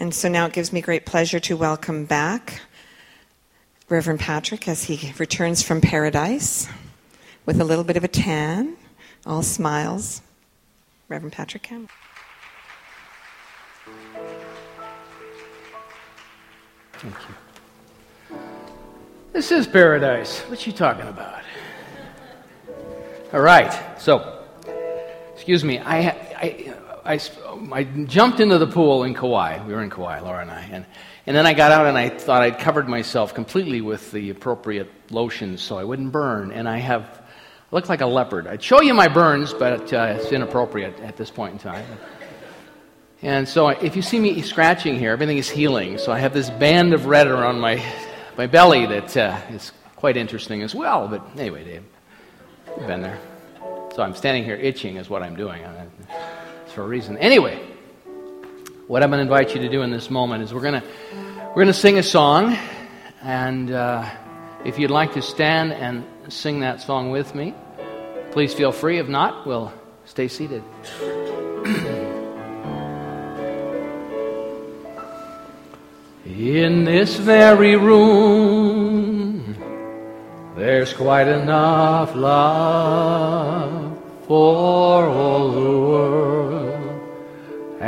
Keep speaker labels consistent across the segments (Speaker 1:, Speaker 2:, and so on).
Speaker 1: And so now it gives me great pleasure to welcome back Reverend Patrick as he returns from paradise with a little bit of a tan, all smiles. Reverend Patrick Campbell.
Speaker 2: Thank you. This is paradise. What you talking about? All right. So, excuse me. I, I, I, I jumped into the pool in Kauai. We were in Kauai, Laura and I. And, and then I got out and I thought I'd covered myself completely with the appropriate lotions so I wouldn't burn. And I have I look like a leopard. I'd show you my burns, but uh, it's inappropriate at this point in time. And so if you see me scratching here, everything is healing. So I have this band of red around my, my belly that uh, is quite interesting as well. But anyway, Dave, you've been there. So I'm standing here itching is what I'm doing. It's for a reason. Anyway, what I'm going to invite you to do in this moment is we're going to we're going to sing a song, and uh, if you'd like to stand and sing that song with me, please feel free. If not, we'll stay seated. In this very room, there's quite enough love for all the world.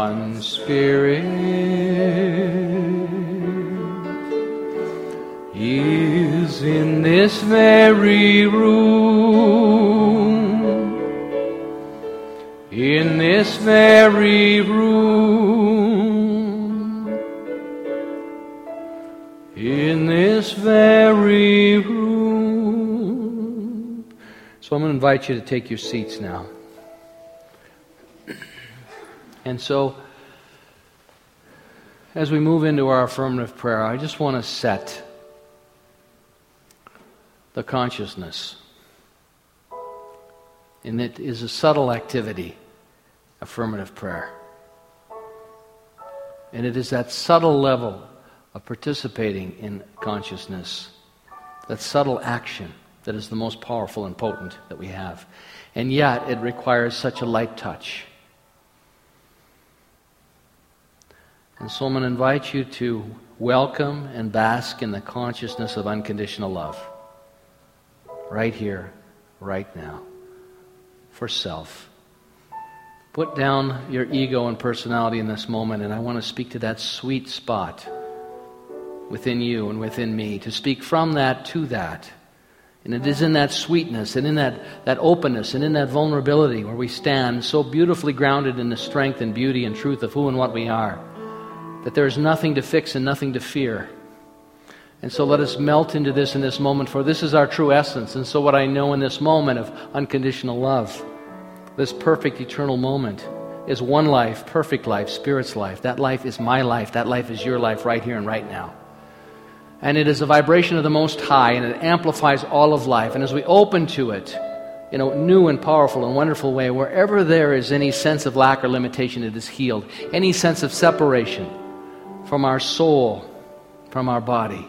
Speaker 2: one Spirit, is in this very room. In this very room in this very room. So I'm going to invite you to take your seats now. And so, as we move into our affirmative prayer, I just want to set the consciousness. And it is a subtle activity, affirmative prayer. And it is that subtle level of participating in consciousness. That subtle action that is the most powerful and potent that we have. And yet, it requires such a light touch. And so I'm going to invite you to welcome and bask in the consciousness of unconditional love. Right here, right now. For self. Put down your ego and personality in this moment, and I want to speak to that sweet spot within you and within me, to speak from that to that. And it is in that sweetness and in that, that openness and in that vulnerability where we stand so beautifully grounded in the strength and beauty and truth of who and what we are that there is nothing to fix and nothing to fear. And so let us melt into this in this moment, for this is our true essence. And so, what I know in this moment of unconditional love, this perfect eternal moment, is one life, perfect life, Spirit's life. That life is my life. That life is your life right here and right now and it is a vibration of the Most High, and it amplifies all of life. And as we open to it in a new and powerful and wonderful way, wherever there is any sense of lack or limitation, it is healed. Any sense of separation from our soul, from our body,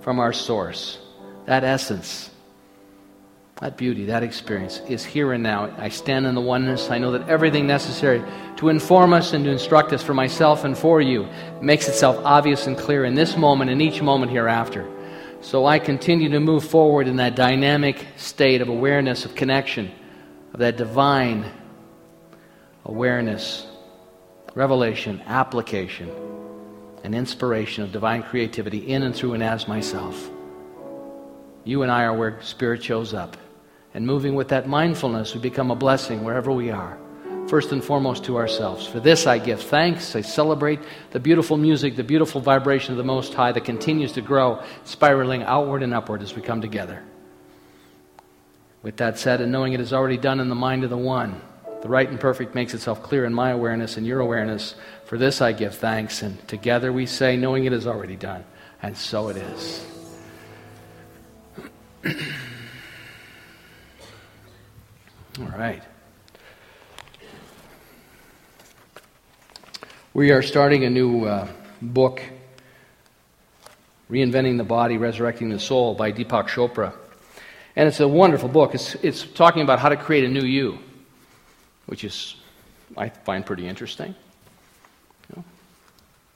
Speaker 2: from our source, that essence that beauty, that experience is here and now. I stand in the oneness. I know that everything necessary to inform us and to instruct us for myself and for you makes itself obvious and clear in this moment and each moment hereafter. So I continue to move forward in that dynamic state of awareness, of connection, of that divine awareness, revelation, application, and inspiration of divine creativity in and through and as myself. You and I are where Spirit shows up. And moving with that mindfulness, we become a blessing wherever we are. First and foremost to ourselves. For this I give thanks. I celebrate the beautiful music, the beautiful vibration of the Most High that continues to grow, spiraling outward and upward as we come together. With that said, and knowing it is already done in the mind of the One, The right and perfect makes itself clear in my awareness and your awareness. For this I give thanks, and together we say, knowing it is already done. And so it is. All right. We are starting a new uh, book, Reinventing the Body, Resurrecting the Soul by Deepak Chopra. And it's a wonderful book. It's, it's talking about how to create a new you, which is, I find pretty interesting. You know?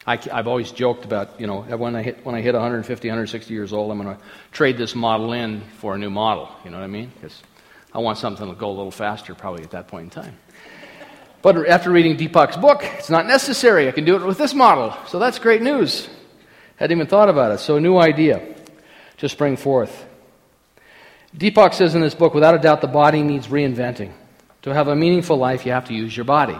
Speaker 2: I, have always joked about, you know, when I hit, when I hit 150, 160 years old, I'm going to trade this model in for a new model. You know what I mean? Because I want something to go a little faster probably at that point in time. But after reading Deepak's book, it's not necessary. I can do it with this model. So that's great news. Hadn't even thought about it. So a new idea to spring forth. Deepak says in this book, without a doubt, the body needs reinventing. To have a meaningful life, you have to use your body.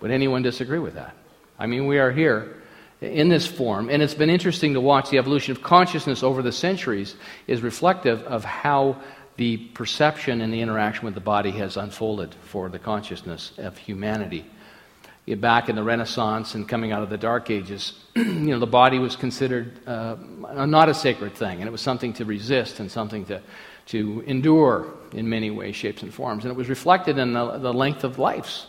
Speaker 2: Would anyone disagree with that? I mean, we are here in this form, and it's been interesting to watch the evolution of consciousness over the centuries is reflective of how the perception and the interaction with the body has unfolded for the consciousness of humanity. Back in the Renaissance and coming out of the Dark Ages, you know, the body was considered uh, not a sacred thing, and it was something to resist and something to, to endure in many ways, shapes, and forms. And it was reflected in the, the length of lives.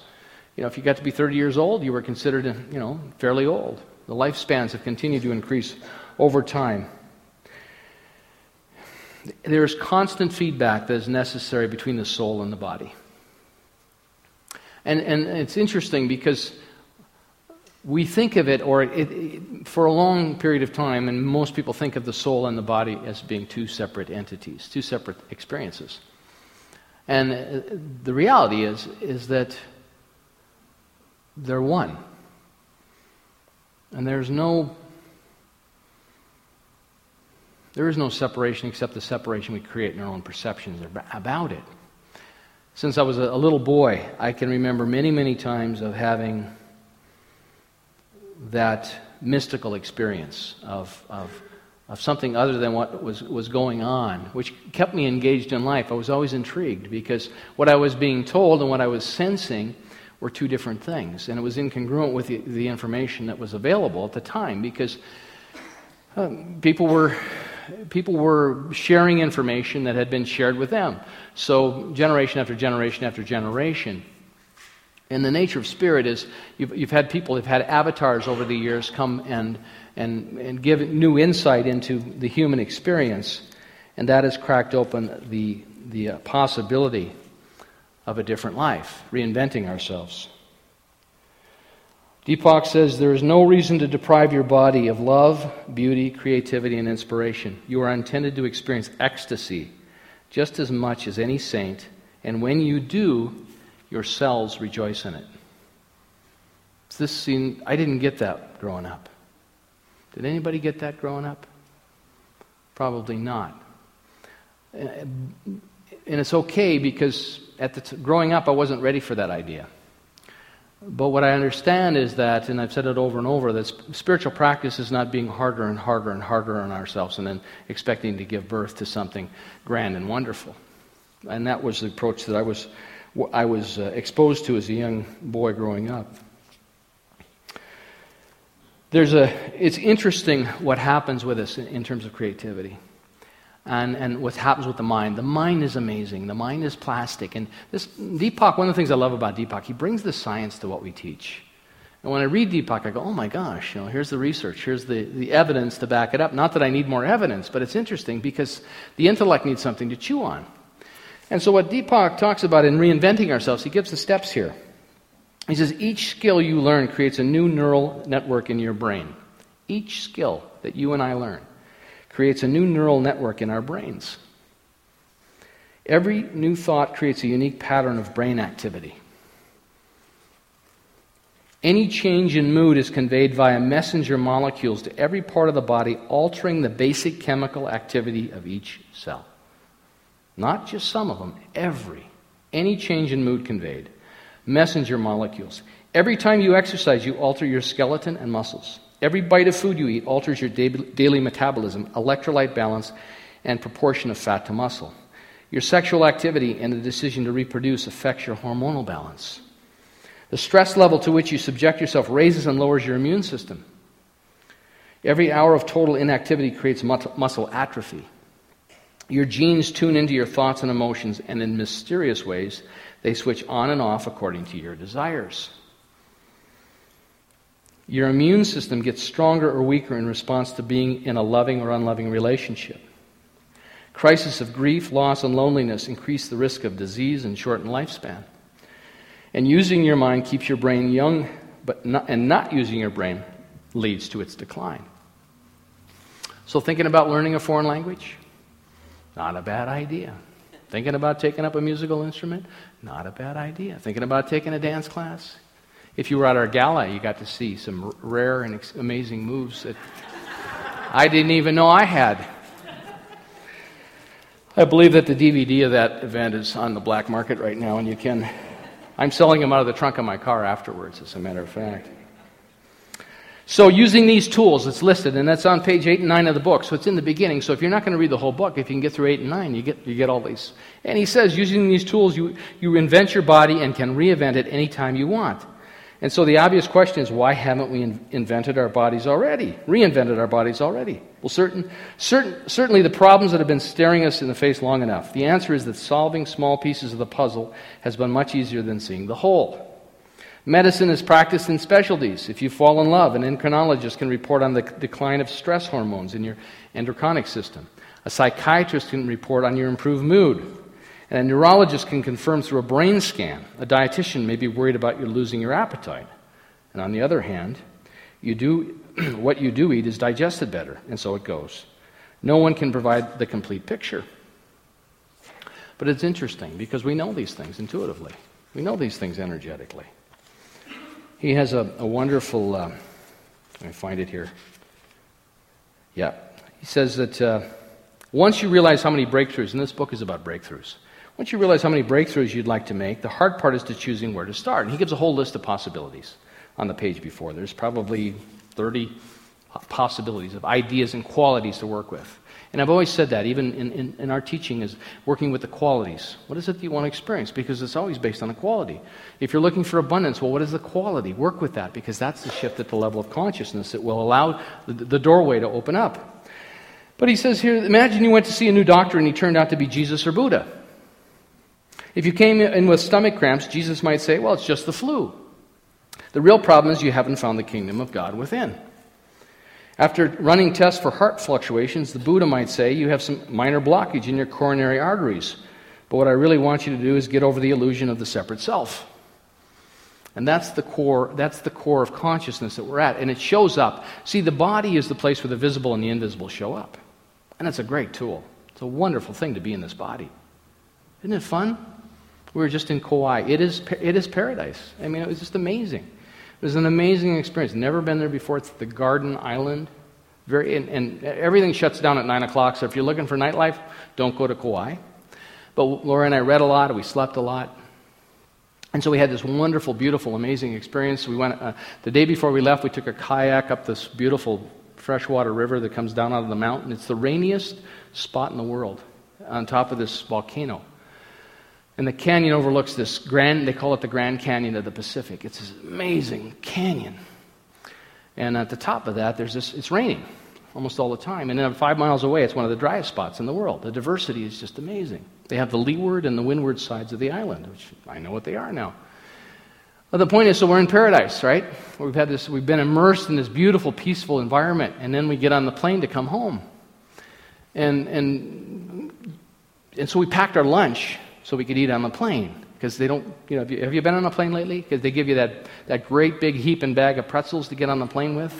Speaker 2: You know, if you got to be 30 years old, you were considered, you know, fairly old. The lifespans have continued to increase over time there is constant feedback that is necessary between the soul and the body. And, and it's interesting because we think of it, or it, it, for a long period of time, and most people think of the soul and the body as being two separate entities, two separate experiences. And the reality is, is that they're one. And there's no there is no separation except the separation we create in our own perceptions about it. Since I was a little boy, I can remember many, many times of having that mystical experience of, of, of something other than what was, was going on, which kept me engaged in life. I was always intrigued because what I was being told and what I was sensing were two different things. And it was incongruent with the, the information that was available at the time because um, people were people were sharing information that had been shared with them. So, generation after generation after generation. And the nature of spirit is you've, you've had people, have had avatars over the years come and, and, and give new insight into the human experience, and that has cracked open the, the uh, possibility of a different life, reinventing ourselves. Deepak says there is no reason to deprive your body of love, beauty, creativity, and inspiration. You are intended to experience ecstasy just as much as any saint, and when you do, your cells rejoice in it. This scene, I didn't get that growing up. Did anybody get that growing up? Probably not. Uh, and it's okay because at the t- growing up, I wasn't ready for that idea. But what I understand is that, and I've said it over and over, that spiritual practice is not being harder and harder and harder on ourselves and then expecting to give birth to something grand and wonderful. And that was the approach that I was, I was uh, exposed to as a young boy growing up. There's a, it's interesting what happens with us in, in terms of creativity and, and what happens with the mind. The mind is amazing. The mind is plastic. And this Deepak, one of the things I love about Deepak, he brings the science to what we teach. And when I read Deepak, I go, oh my gosh, you know, here's the research, here's the, the evidence to back it up. Not that I need more evidence, but it's interesting because the intellect needs something to chew on. And so what Deepak talks about in reinventing ourselves, he gives the steps here. He says, each skill you learn creates a new neural network in your brain. Each skill that you and I learn creates a new neural network in our brains. Every new thought creates a unique pattern of brain activity. Any change in mood is conveyed via messenger molecules to every part of the body, altering the basic chemical activity of each cell. Not just some of them, every. Any change in mood conveyed. Messenger molecules. Every time you exercise, you alter your skeleton and muscles. Every bite of food you eat alters your daily metabolism, electrolyte balance, and proportion of fat to muscle. Your sexual activity and the decision to reproduce affects your hormonal balance. The stress level to which you subject yourself raises and lowers your immune system. Every hour of total inactivity creates muscle atrophy. Your genes tune into your thoughts and emotions, and in mysterious ways, they switch on and off according to your desires. Your immune system gets stronger or weaker in response to being in a loving or unloving relationship. Crisis of grief, loss, and loneliness increase the risk of disease and shorten lifespan. And using your mind keeps your brain young, but not, and not using your brain leads to its decline. So, thinking about learning a foreign language? Not a bad idea. Thinking about taking up a musical instrument? Not a bad idea. Thinking about taking a dance class? If you were at our gala, you got to see some rare and amazing moves that I didn't even know I had. I believe that the DVD of that event is on the black market right now, and you can. I'm selling them out of the trunk of my car afterwards, as a matter of fact. So, using these tools, it's listed, and that's on page 8 and 9 of the book. So, it's in the beginning. So, if you're not going to read the whole book, if you can get through 8 and 9, you get, you get all these. And he says, using these tools, you, you invent your body and can reinvent it anytime you want. And so, the obvious question is why haven't we in, invented our bodies already? Reinvented our bodies already? Well, certain, certain, certainly the problems that have been staring us in the face long enough. The answer is that solving small pieces of the puzzle has been much easier than seeing the whole. Medicine is practiced in specialties. If you fall in love, an endocrinologist can report on the decline of stress hormones in your endocrinic system. A psychiatrist can report on your improved mood. And a neurologist can confirm through a brain scan. A dietitian may be worried about you losing your appetite. And on the other hand, you do, what you do eat is digested better, and so it goes. No one can provide the complete picture. But it's interesting because we know these things intuitively, we know these things energetically. He has a, a wonderful, uh, me find it here. Yeah. He says that uh, once you realize how many breakthroughs, and this book is about breakthroughs, once you realize how many breakthroughs you'd like to make, the hard part is to choosing where to start. And he gives a whole list of possibilities on the page before. There's probably 30 possibilities of ideas and qualities to work with. And I've always said that, even in, in, in, our teaching, is working with the qualities. What is it that you want to experience? Because it's always based on a quality. If you're looking for abundance, well, what is the quality? Work with that, because that's the shift at the level of consciousness that will allow the, the doorway to open up. But he says here imagine you went to see a new doctor and he turned out to be Jesus or Buddha. If you came in with stomach cramps, Jesus might say, well, it's just the flu. The real problem is you haven't found the kingdom of God within. After running tests for heart fluctuations, the Buddha might say you have some minor blockage in your coronary arteries. But what I really want you to do is get over the illusion of the separate self. And that's the core, that's the core of consciousness that we're at. And it shows up. See, the body is the place where the visible and the invisible show up. And it's a great tool. It's a wonderful thing to be in this body. Isn't it fun? We were just in Kauai. It is, it is paradise. I mean, it was just amazing. It was an amazing experience. Never been there before. It's the Garden Island. Very, and, and everything shuts down at 9 o'clock, so if you're looking for nightlife, don't go to Kauai. But Laura and I read a lot, we slept a lot. And so we had this wonderful, beautiful, amazing experience. We went, uh, the day before we left, we took a kayak up this beautiful freshwater river that comes down out of the mountain. It's the rainiest spot in the world on top of this volcano. And the canyon overlooks this grand, they call it the Grand Canyon of the Pacific. It's this amazing canyon. And at the top of that, there's this, it's raining almost all the time. And then five miles away, it's one of the driest spots in the world. The diversity is just amazing. They have the leeward and the windward sides of the island, which I know what they are now. But the point is, so we're in paradise, right? We've had this, we've been immersed in this beautiful, peaceful environment, and then we get on the plane to come home. And, and, and so we packed our lunch so we could eat on the plane. Because they don't, you know, have you, have you been on a plane lately? Because they give you that, that great big heap and bag of pretzels to get on the plane with.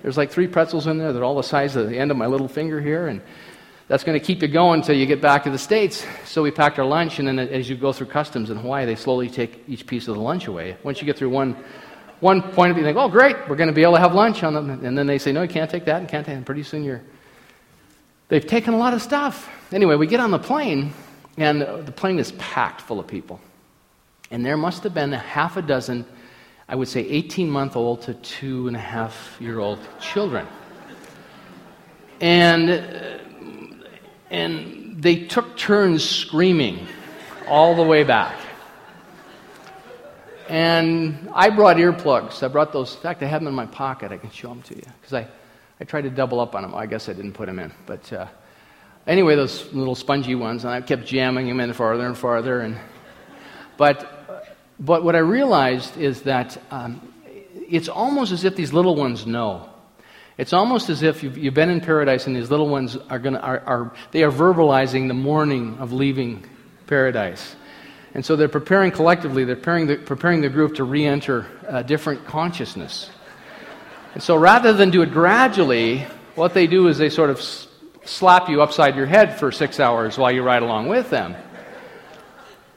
Speaker 2: There's like three pretzels in there. They're all the size of the end of my little finger here. And that's going to keep you going until you get back to the States. So we packed our lunch, and then as you go through customs in Hawaii, they slowly take each piece of the lunch away. Once you get through one, one point of view, you think, oh, great, we're going to be able to have lunch on them. And then they say, no, you can't take that and can't take that. And pretty soon you're. They've taken a lot of stuff. Anyway, we get on the plane, and the plane is packed full of people. And there must have been a half a dozen, I would say 18 month old to two and a half year old children. And, uh, and they took turns screaming all the way back. And I brought earplugs. I brought those. In fact, I have them in my pocket. I can show them to you. Because I, I tried to double up on them. I guess I didn't put them in. But uh, anyway, those little spongy ones. And I kept jamming them in farther and farther. And, but, but what I realized is that um, it's almost as if these little ones know. It's almost as if you've, you've been in paradise and these little ones are, gonna, are, are, they are verbalizing the mourning of leaving paradise. And so they're preparing collectively, they're preparing the, preparing the group to re enter a different consciousness. And so rather than do it gradually, what they do is they sort of slap you upside your head for six hours while you ride along with them.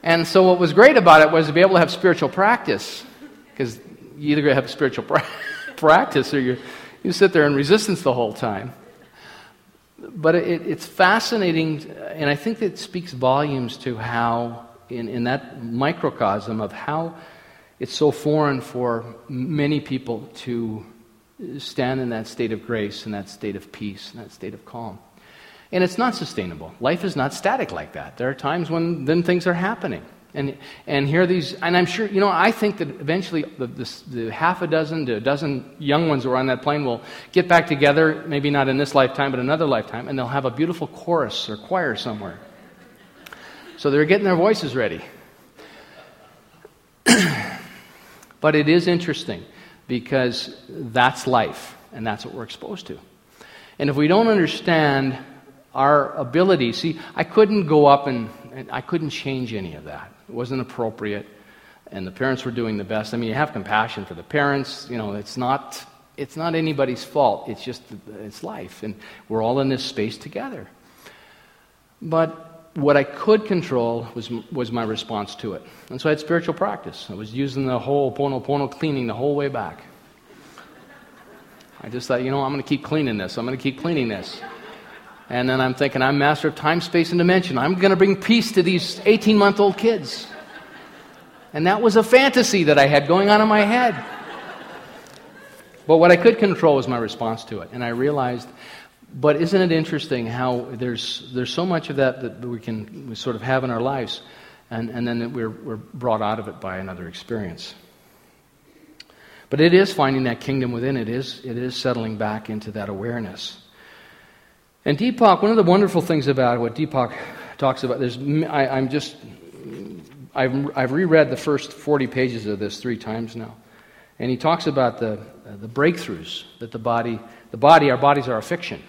Speaker 2: And so what was great about it was to be able to have spiritual practice, because you either have spiritual pra- practice or you you sit there in resistance the whole time. But it, it's fascinating, and I think it speaks volumes to how in, in that microcosm of how it's so foreign for many people to stand in that state of grace, in that state of peace, in that state of calm. And it's not sustainable. Life is not static like that. There are times when then things are happening. And, and here these, and I'm sure, you know, I think that eventually the, the, the, half a dozen to a dozen young ones who are on that plane will get back together, maybe not in this lifetime, but another lifetime, and they'll have a beautiful chorus or choir somewhere. So they're getting their voices ready. but it is interesting because that's life, and that's what we're exposed to. And if we don't understand our ability, see, I couldn't go up and, and I couldn't change any of that. It wasn't appropriate, and the parents were doing the best. I mean, you have compassion for the parents. You know, it's not it's not anybody's fault. It's just it's life, and we're all in this space together. But what I could control was, was my response to it. And so I had spiritual practice. I was using the Ho'oponopono cleaning the whole way back. I just thought, you know, I'm going to keep cleaning this. I'm going to keep cleaning this. And then I'm thinking, I'm master of time, space, and dimension. I'm going to bring peace to these 18 month old kids. And that was a fantasy that I had going on in my head. But what I could control was my response to it. And I realized but isn't it interesting how there's, there's so much of that that we can we sort of have in our lives, and, and then we're, we're brought out of it by another experience. But it is finding that kingdom within. It is, it is settling back into that awareness. And Deepak, one of the wonderful things about what Deepak talks about, there's, I, I'm just, I've, I've reread the first 40 pages of this three times now. And he talks about the, uh, the breakthroughs that the body, the body, our bodies are a fiction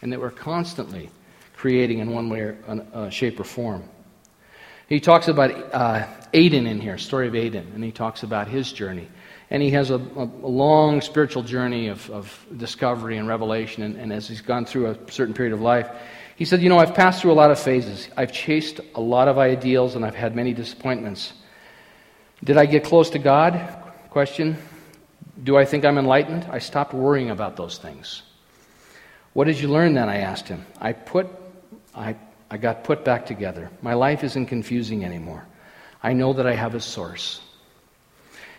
Speaker 2: and that we're constantly creating in one way or uh, shape or form. He talks about uh, Aiden in here, story of Aiden, and he talks about his journey. And he has a, a, a long spiritual journey of, of discovery and revelation, and, and as he's gone through a certain period of life, he said, You know, I've passed through a lot of phases. I've chased a lot of ideals, and I've had many disappointments. Did I get close to God? Question. Do I think I'm enlightened? I stopped worrying about those things. What did you learn then? I asked him. I put, I, I got put back together. My life isn't confusing anymore. I know that I have a source.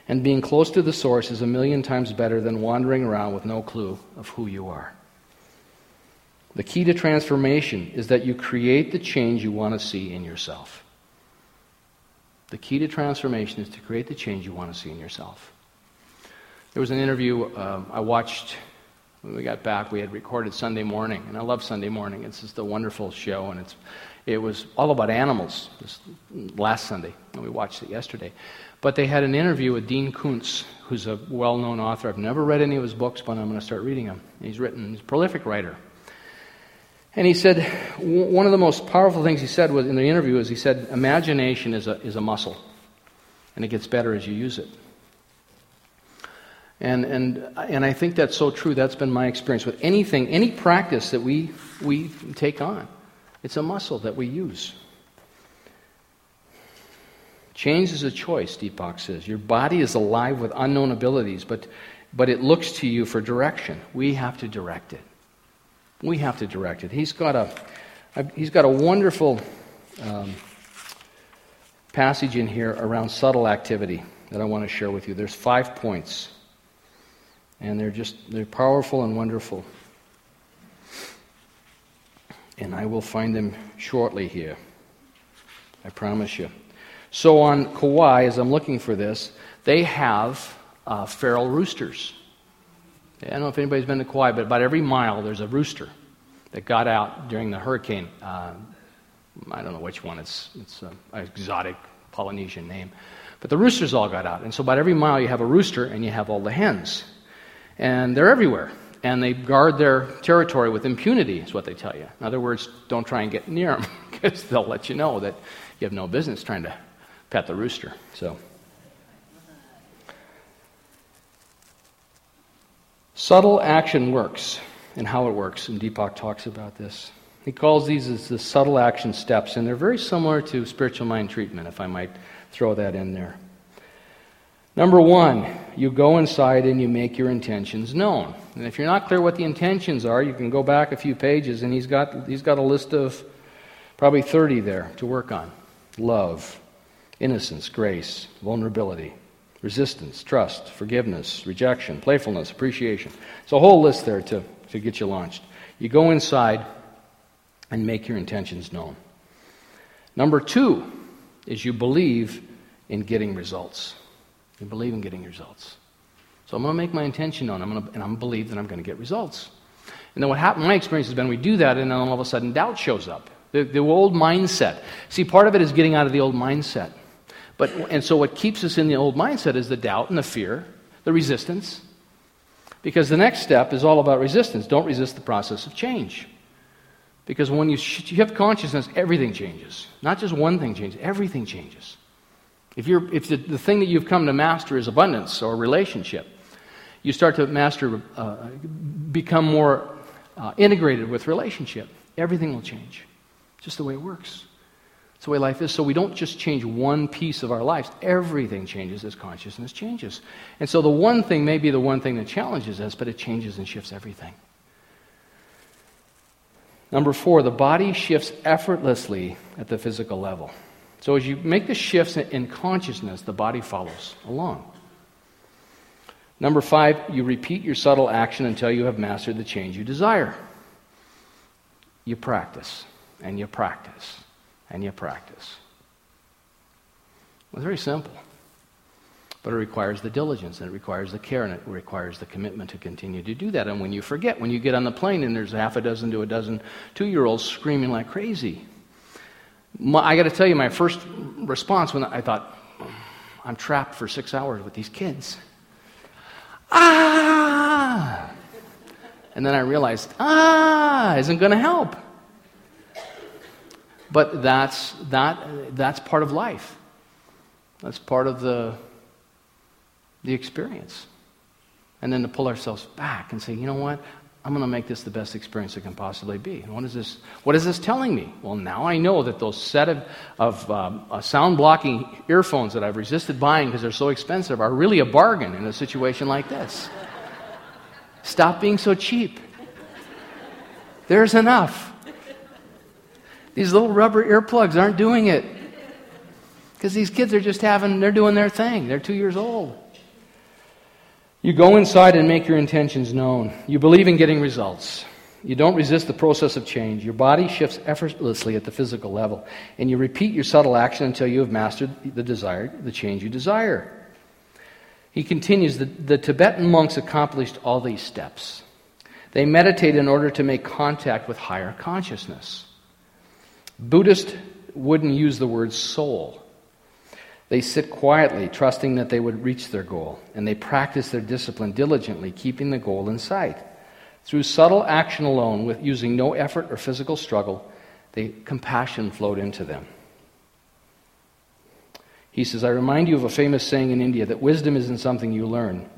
Speaker 2: And being close to the source is a million times better than wandering around with no clue of who you are. The key to transformation is that you create the change you want to see in yourself. The key to transformation is to create the change you want to see in yourself. There was an interview um, I watched when we got back, we had recorded Sunday morning, and I love Sunday morning. It's just a wonderful show, and it's, it was all about animals this last Sunday, and we watched it yesterday. But they had an interview with Dean Koontz, who's a well known author. I've never read any of his books, but I'm going to start reading them. He's written, he's a prolific writer. And he said, one of the most powerful things he said was in the interview is he said, imagination is a, is a muscle, and it gets better as you use it. And, and, and I think that's so true. That's been my experience with anything, any practice that we, we take on. It's a muscle that we use. Change is a choice, Deepak says. Your body is alive with unknown abilities, but, but it looks to you for direction. We have to direct it. We have to direct it. He's got a, he's got a wonderful um, passage in here around subtle activity that I want to share with you. There's five points. And they're just, they're powerful and wonderful. And I will find them shortly here. I promise you. So on Kauai, as I'm looking for this, they have uh, feral roosters. I don't know if anybody's been to Kauai, but about every mile there's a rooster that got out during the hurricane. Uh, I don't know which one. It's it's an exotic Polynesian name, but the roosters all got out, and so about every mile you have a rooster and you have all the hens, and they're everywhere, and they guard their territory with impunity. Is what they tell you. In other words, don't try and get near them because they'll let you know that you have no business trying to pet the rooster. So. Subtle action works and how it works, and Deepak talks about this. He calls these as the subtle action steps, and they're very similar to spiritual mind treatment, if I might throw that in there. Number one, you go inside and you make your intentions known. And if you're not clear what the intentions are, you can go back a few pages, and he's got, he's got a list of probably 30 there to work on love, innocence, grace, vulnerability, resistance, trust, forgiveness, rejection, playfulness, appreciation. It's a whole list there to, to get you launched. You go inside and make your intentions known. Number two is you believe in getting results. You believe in getting results. So I'm going to make my intention known, I'm going to, and I'm going to believe that I'm going to get results. And then what happened, my experience has been we do that, and then all of a sudden doubt shows up. The, the old mindset. See, part of it is getting out of the old mindset. But, and so what keeps us in the old mindset is the doubt and the fear, the resistance. Because the next step is all about resistance. Don't resist the process of change. Because when you, you have consciousness, everything changes. Not just one thing changes, everything changes. If, you're, if the, the thing that you've come to master is abundance or relationship, you start to master, uh, become more uh, integrated with relationship, everything will change. Just the way it works. It's the way life is. So we don't just change one piece of our lives. Everything changes as consciousness changes. And so the one thing may be the one thing that challenges us, but it changes and shifts everything. Number four, the body shifts effortlessly at the physical level. So as you make the shifts in consciousness, the body follows along. Number five, you repeat your subtle action until you have mastered the change you desire. You practice and you practice and you practice. It's very simple. But it requires the diligence and it requires the care and it requires the commitment to continue to do that. And when you forget, when you get on the plane and there's half a dozen to a dozen two year olds screaming like crazy, my, I got to tell you, my first response when I thought, I'm trapped for six hours with these kids. Ah! And then I realized, ah, isn't going to help. But that's, that, that's part of life. That's part of the, the experience. And then to pull ourselves back and say, you know what? I'm going to make this the best experience it can possibly be. And what is this? What is this telling me? Well, now I know that those set of, of um, uh, sound blocking earphones that I've resisted buying because they're so expensive are really a bargain in a situation like this. Stop being so cheap. There's enough. These little rubber earplugs aren't doing it. Because these kids are just having, they're doing their thing. They're two years old. You go inside and make your intentions known. You believe in getting results. You don't resist the process of change. Your body shifts effortlessly at the physical level. And you repeat your subtle action until you have mastered the desire, the change you desire. He continues, the, the Tibetan monks accomplished all these steps. They meditate in order to make contact with higher consciousness. Buddhists wouldn't use the word soul. They sit quietly, trusting that they would reach their goal, and they practice their discipline diligently, keeping the goal in sight. Through subtle action alone, with using no effort or physical struggle, the compassion flowed into them. He says, I remind you of a famous saying in India that wisdom isn't something you learn,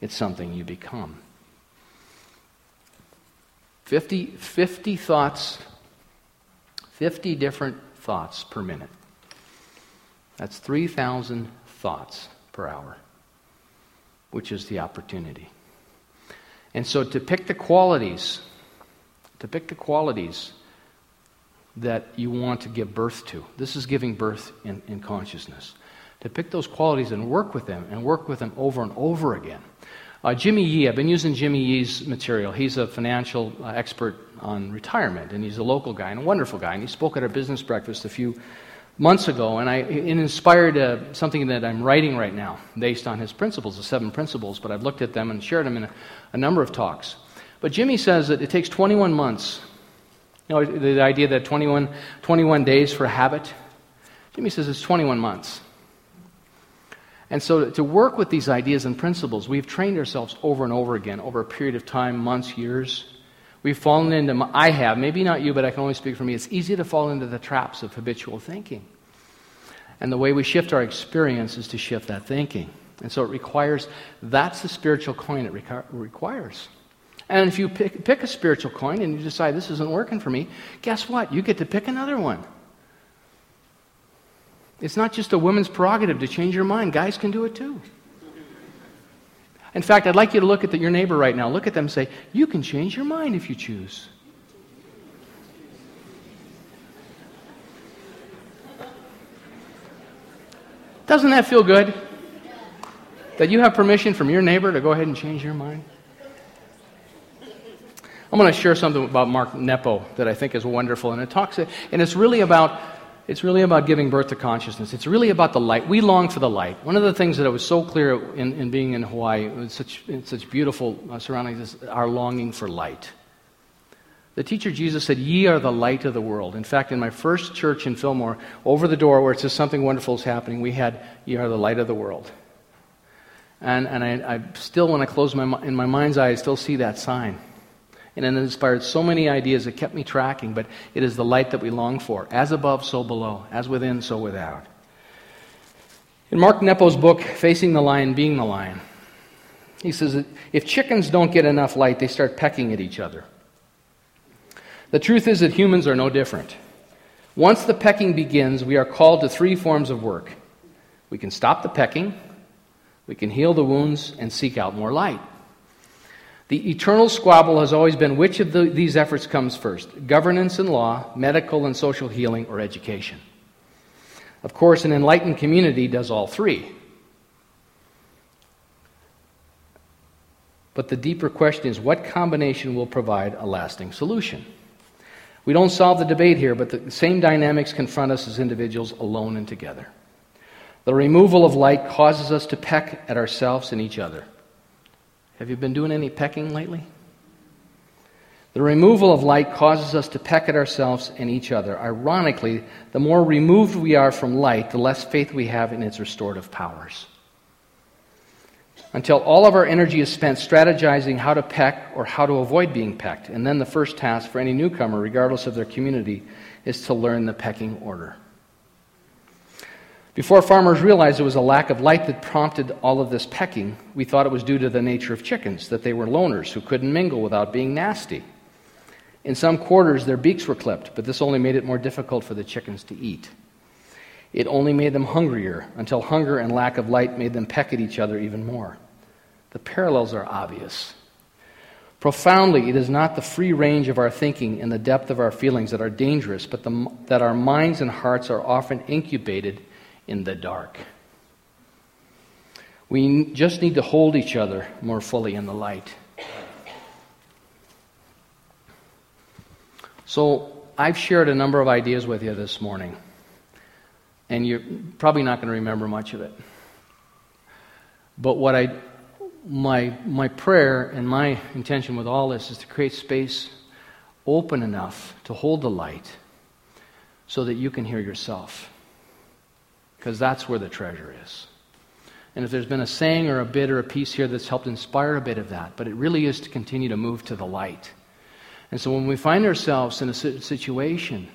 Speaker 2: it's something you become. 50, 50 thoughts 50 different thoughts per minute. That's 3,000 thoughts per hour, which is the opportunity. And so to pick the qualities, to pick the qualities that you want to give birth to, this is giving birth in, in consciousness. To pick those qualities and work with them, and work with them over and over again. Uh, Jimmy Yee, I've been using Jimmy Yee's material. He's a financial uh, expert on retirement, and he's a local guy and a wonderful guy. And he spoke at our business breakfast a few months ago, and I, it inspired uh, something that I'm writing right now based on his principles, the seven principles, but I've looked at them and shared them in a, a number of talks. But Jimmy says that it takes 21 months. You know, the idea that 21, 21 days for a habit. Jimmy says it's 21 months. And so, to work with these ideas and principles, we've trained ourselves over and over again over a period of time, months, years. We've fallen into, I have, maybe not you, but I can only speak for me. It's easy to fall into the traps of habitual thinking. And the way we shift our experience is to shift that thinking. And so it requires, that's the spiritual coin it requires. And if you pick, pick a spiritual coin and you decide this isn't working for me, guess what? You get to pick another one. It's not just a woman's prerogative to change your mind, guys can do it too. In fact, I'd like you to look at the, your neighbor right now. Look at them and say, You can change your mind if you choose. Doesn't that feel good? That you have permission from your neighbor to go ahead and change your mind? I'm going to share something about Mark Nepo that I think is wonderful, and it talks, and it's really about it's really about giving birth to consciousness. It's really about the light. We long for the light. One of the things that was so clear in, in being in Hawaii, with such, such beautiful uh, surroundings, is our longing for light. The teacher Jesus said, Ye are the light of the world. In fact, in my first church in Fillmore, over the door where it says something wonderful is happening, we had, Ye are the light of the world. And, and I, I still, when I close my, in my mind's eye, I still see that sign and it inspired so many ideas that kept me tracking, but it is the light that we long for. As above, so below. As within, so without. In Mark Nepo's book, Facing the Lion, Being the Lion, he says that if chickens don't get enough light, they start pecking at each other. The truth is that humans are no different. Once the pecking begins, we are called to three forms of work. We can stop the pecking, we can heal the wounds, and seek out more light. The eternal squabble has always been which of the, these efforts comes first governance and law, medical and social healing, or education. Of course, an enlightened community does all three. But the deeper question is what combination will provide a lasting solution? We don't solve the debate here, but the same dynamics confront us as individuals alone and together. The removal of light causes us to peck at ourselves and each other. Have you been doing any pecking lately? The removal of light causes us to peck at ourselves and each other. Ironically, the more removed we are from light, the less faith we have in its restorative powers. Until all of our energy is spent strategizing how to peck or how to avoid being pecked. And then the first task for any newcomer, regardless of their community, is to learn the pecking order. Before farmers realized it was a lack of light that prompted all of this pecking, we thought it was due to the nature of chickens, that they were loners who couldn't mingle without being nasty. In some quarters, their beaks were clipped, but this only made it more difficult for the chickens to eat. It only made them hungrier, until hunger and lack of light made them peck at each other even more. The parallels are obvious. Profoundly, it is not the free range of our thinking and the depth of our feelings that are dangerous, but the, that our minds and hearts are often incubated in the dark. We just need to hold each other more fully in the light. So, I've shared a number of ideas with you this morning, and you're probably not going to remember much of it. But what I, my, my prayer and my intention with all this is to create space open enough to hold the light so that you can hear yourself because that's where the treasure is. And if there's been a saying or a bit or a piece here that's helped inspire a bit of that, but it really is to continue to move to the light. And so when we find ourselves in a situation,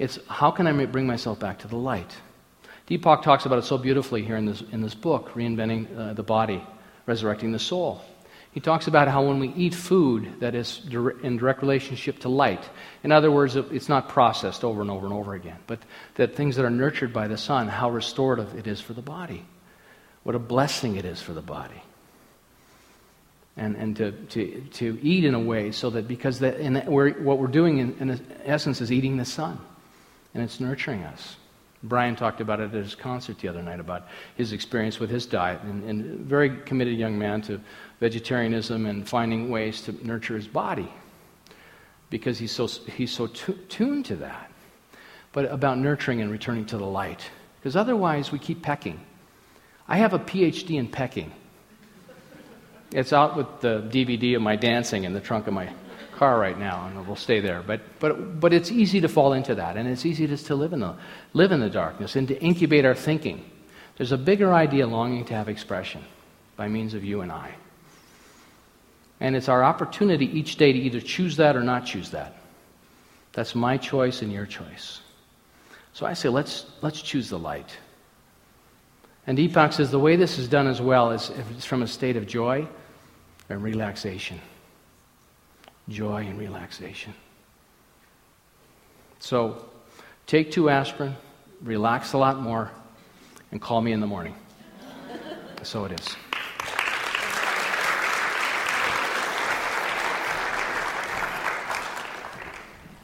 Speaker 2: it's how can I bring myself back to the light? Deepak talks about it so beautifully here in this, in this book, Reinventing uh, the Body, Resurrecting the Soul. He talks about how when we eat food that is in direct relationship to light, in other words, it's not processed over and over and over again, but that things that are nurtured by the sun, how restorative it is for the body. What a blessing it is for the body. And, and to, to, to eat in a way so that because the, in, we're, what we're doing in, in essence is eating the sun, and it's nurturing us. Brian talked about it at his concert the other night about his experience with his diet, and, and very committed young man to vegetarianism and finding ways to nurture his body. because he's so, he's so tu- tuned to that. But about nurturing and returning to the light. Because otherwise, we keep pecking. I have a PhD in pecking. It's out with the DVD of my dancing in the trunk of my car right now, and we'll stay there. But, but, but it's easy to fall into that, and it's easy just to live in, the, live in the darkness and to incubate our thinking. There's a bigger idea longing to have expression by means of you and I. And it's our opportunity each day to either choose that or not choose that. That's my choice and your choice. So I say, let's, let's choose the light. And Deepak says the way this is done as well is it's from a state of joy and relaxation. Joy and relaxation. So take two aspirin, relax a lot more, and call me in the morning. so it is.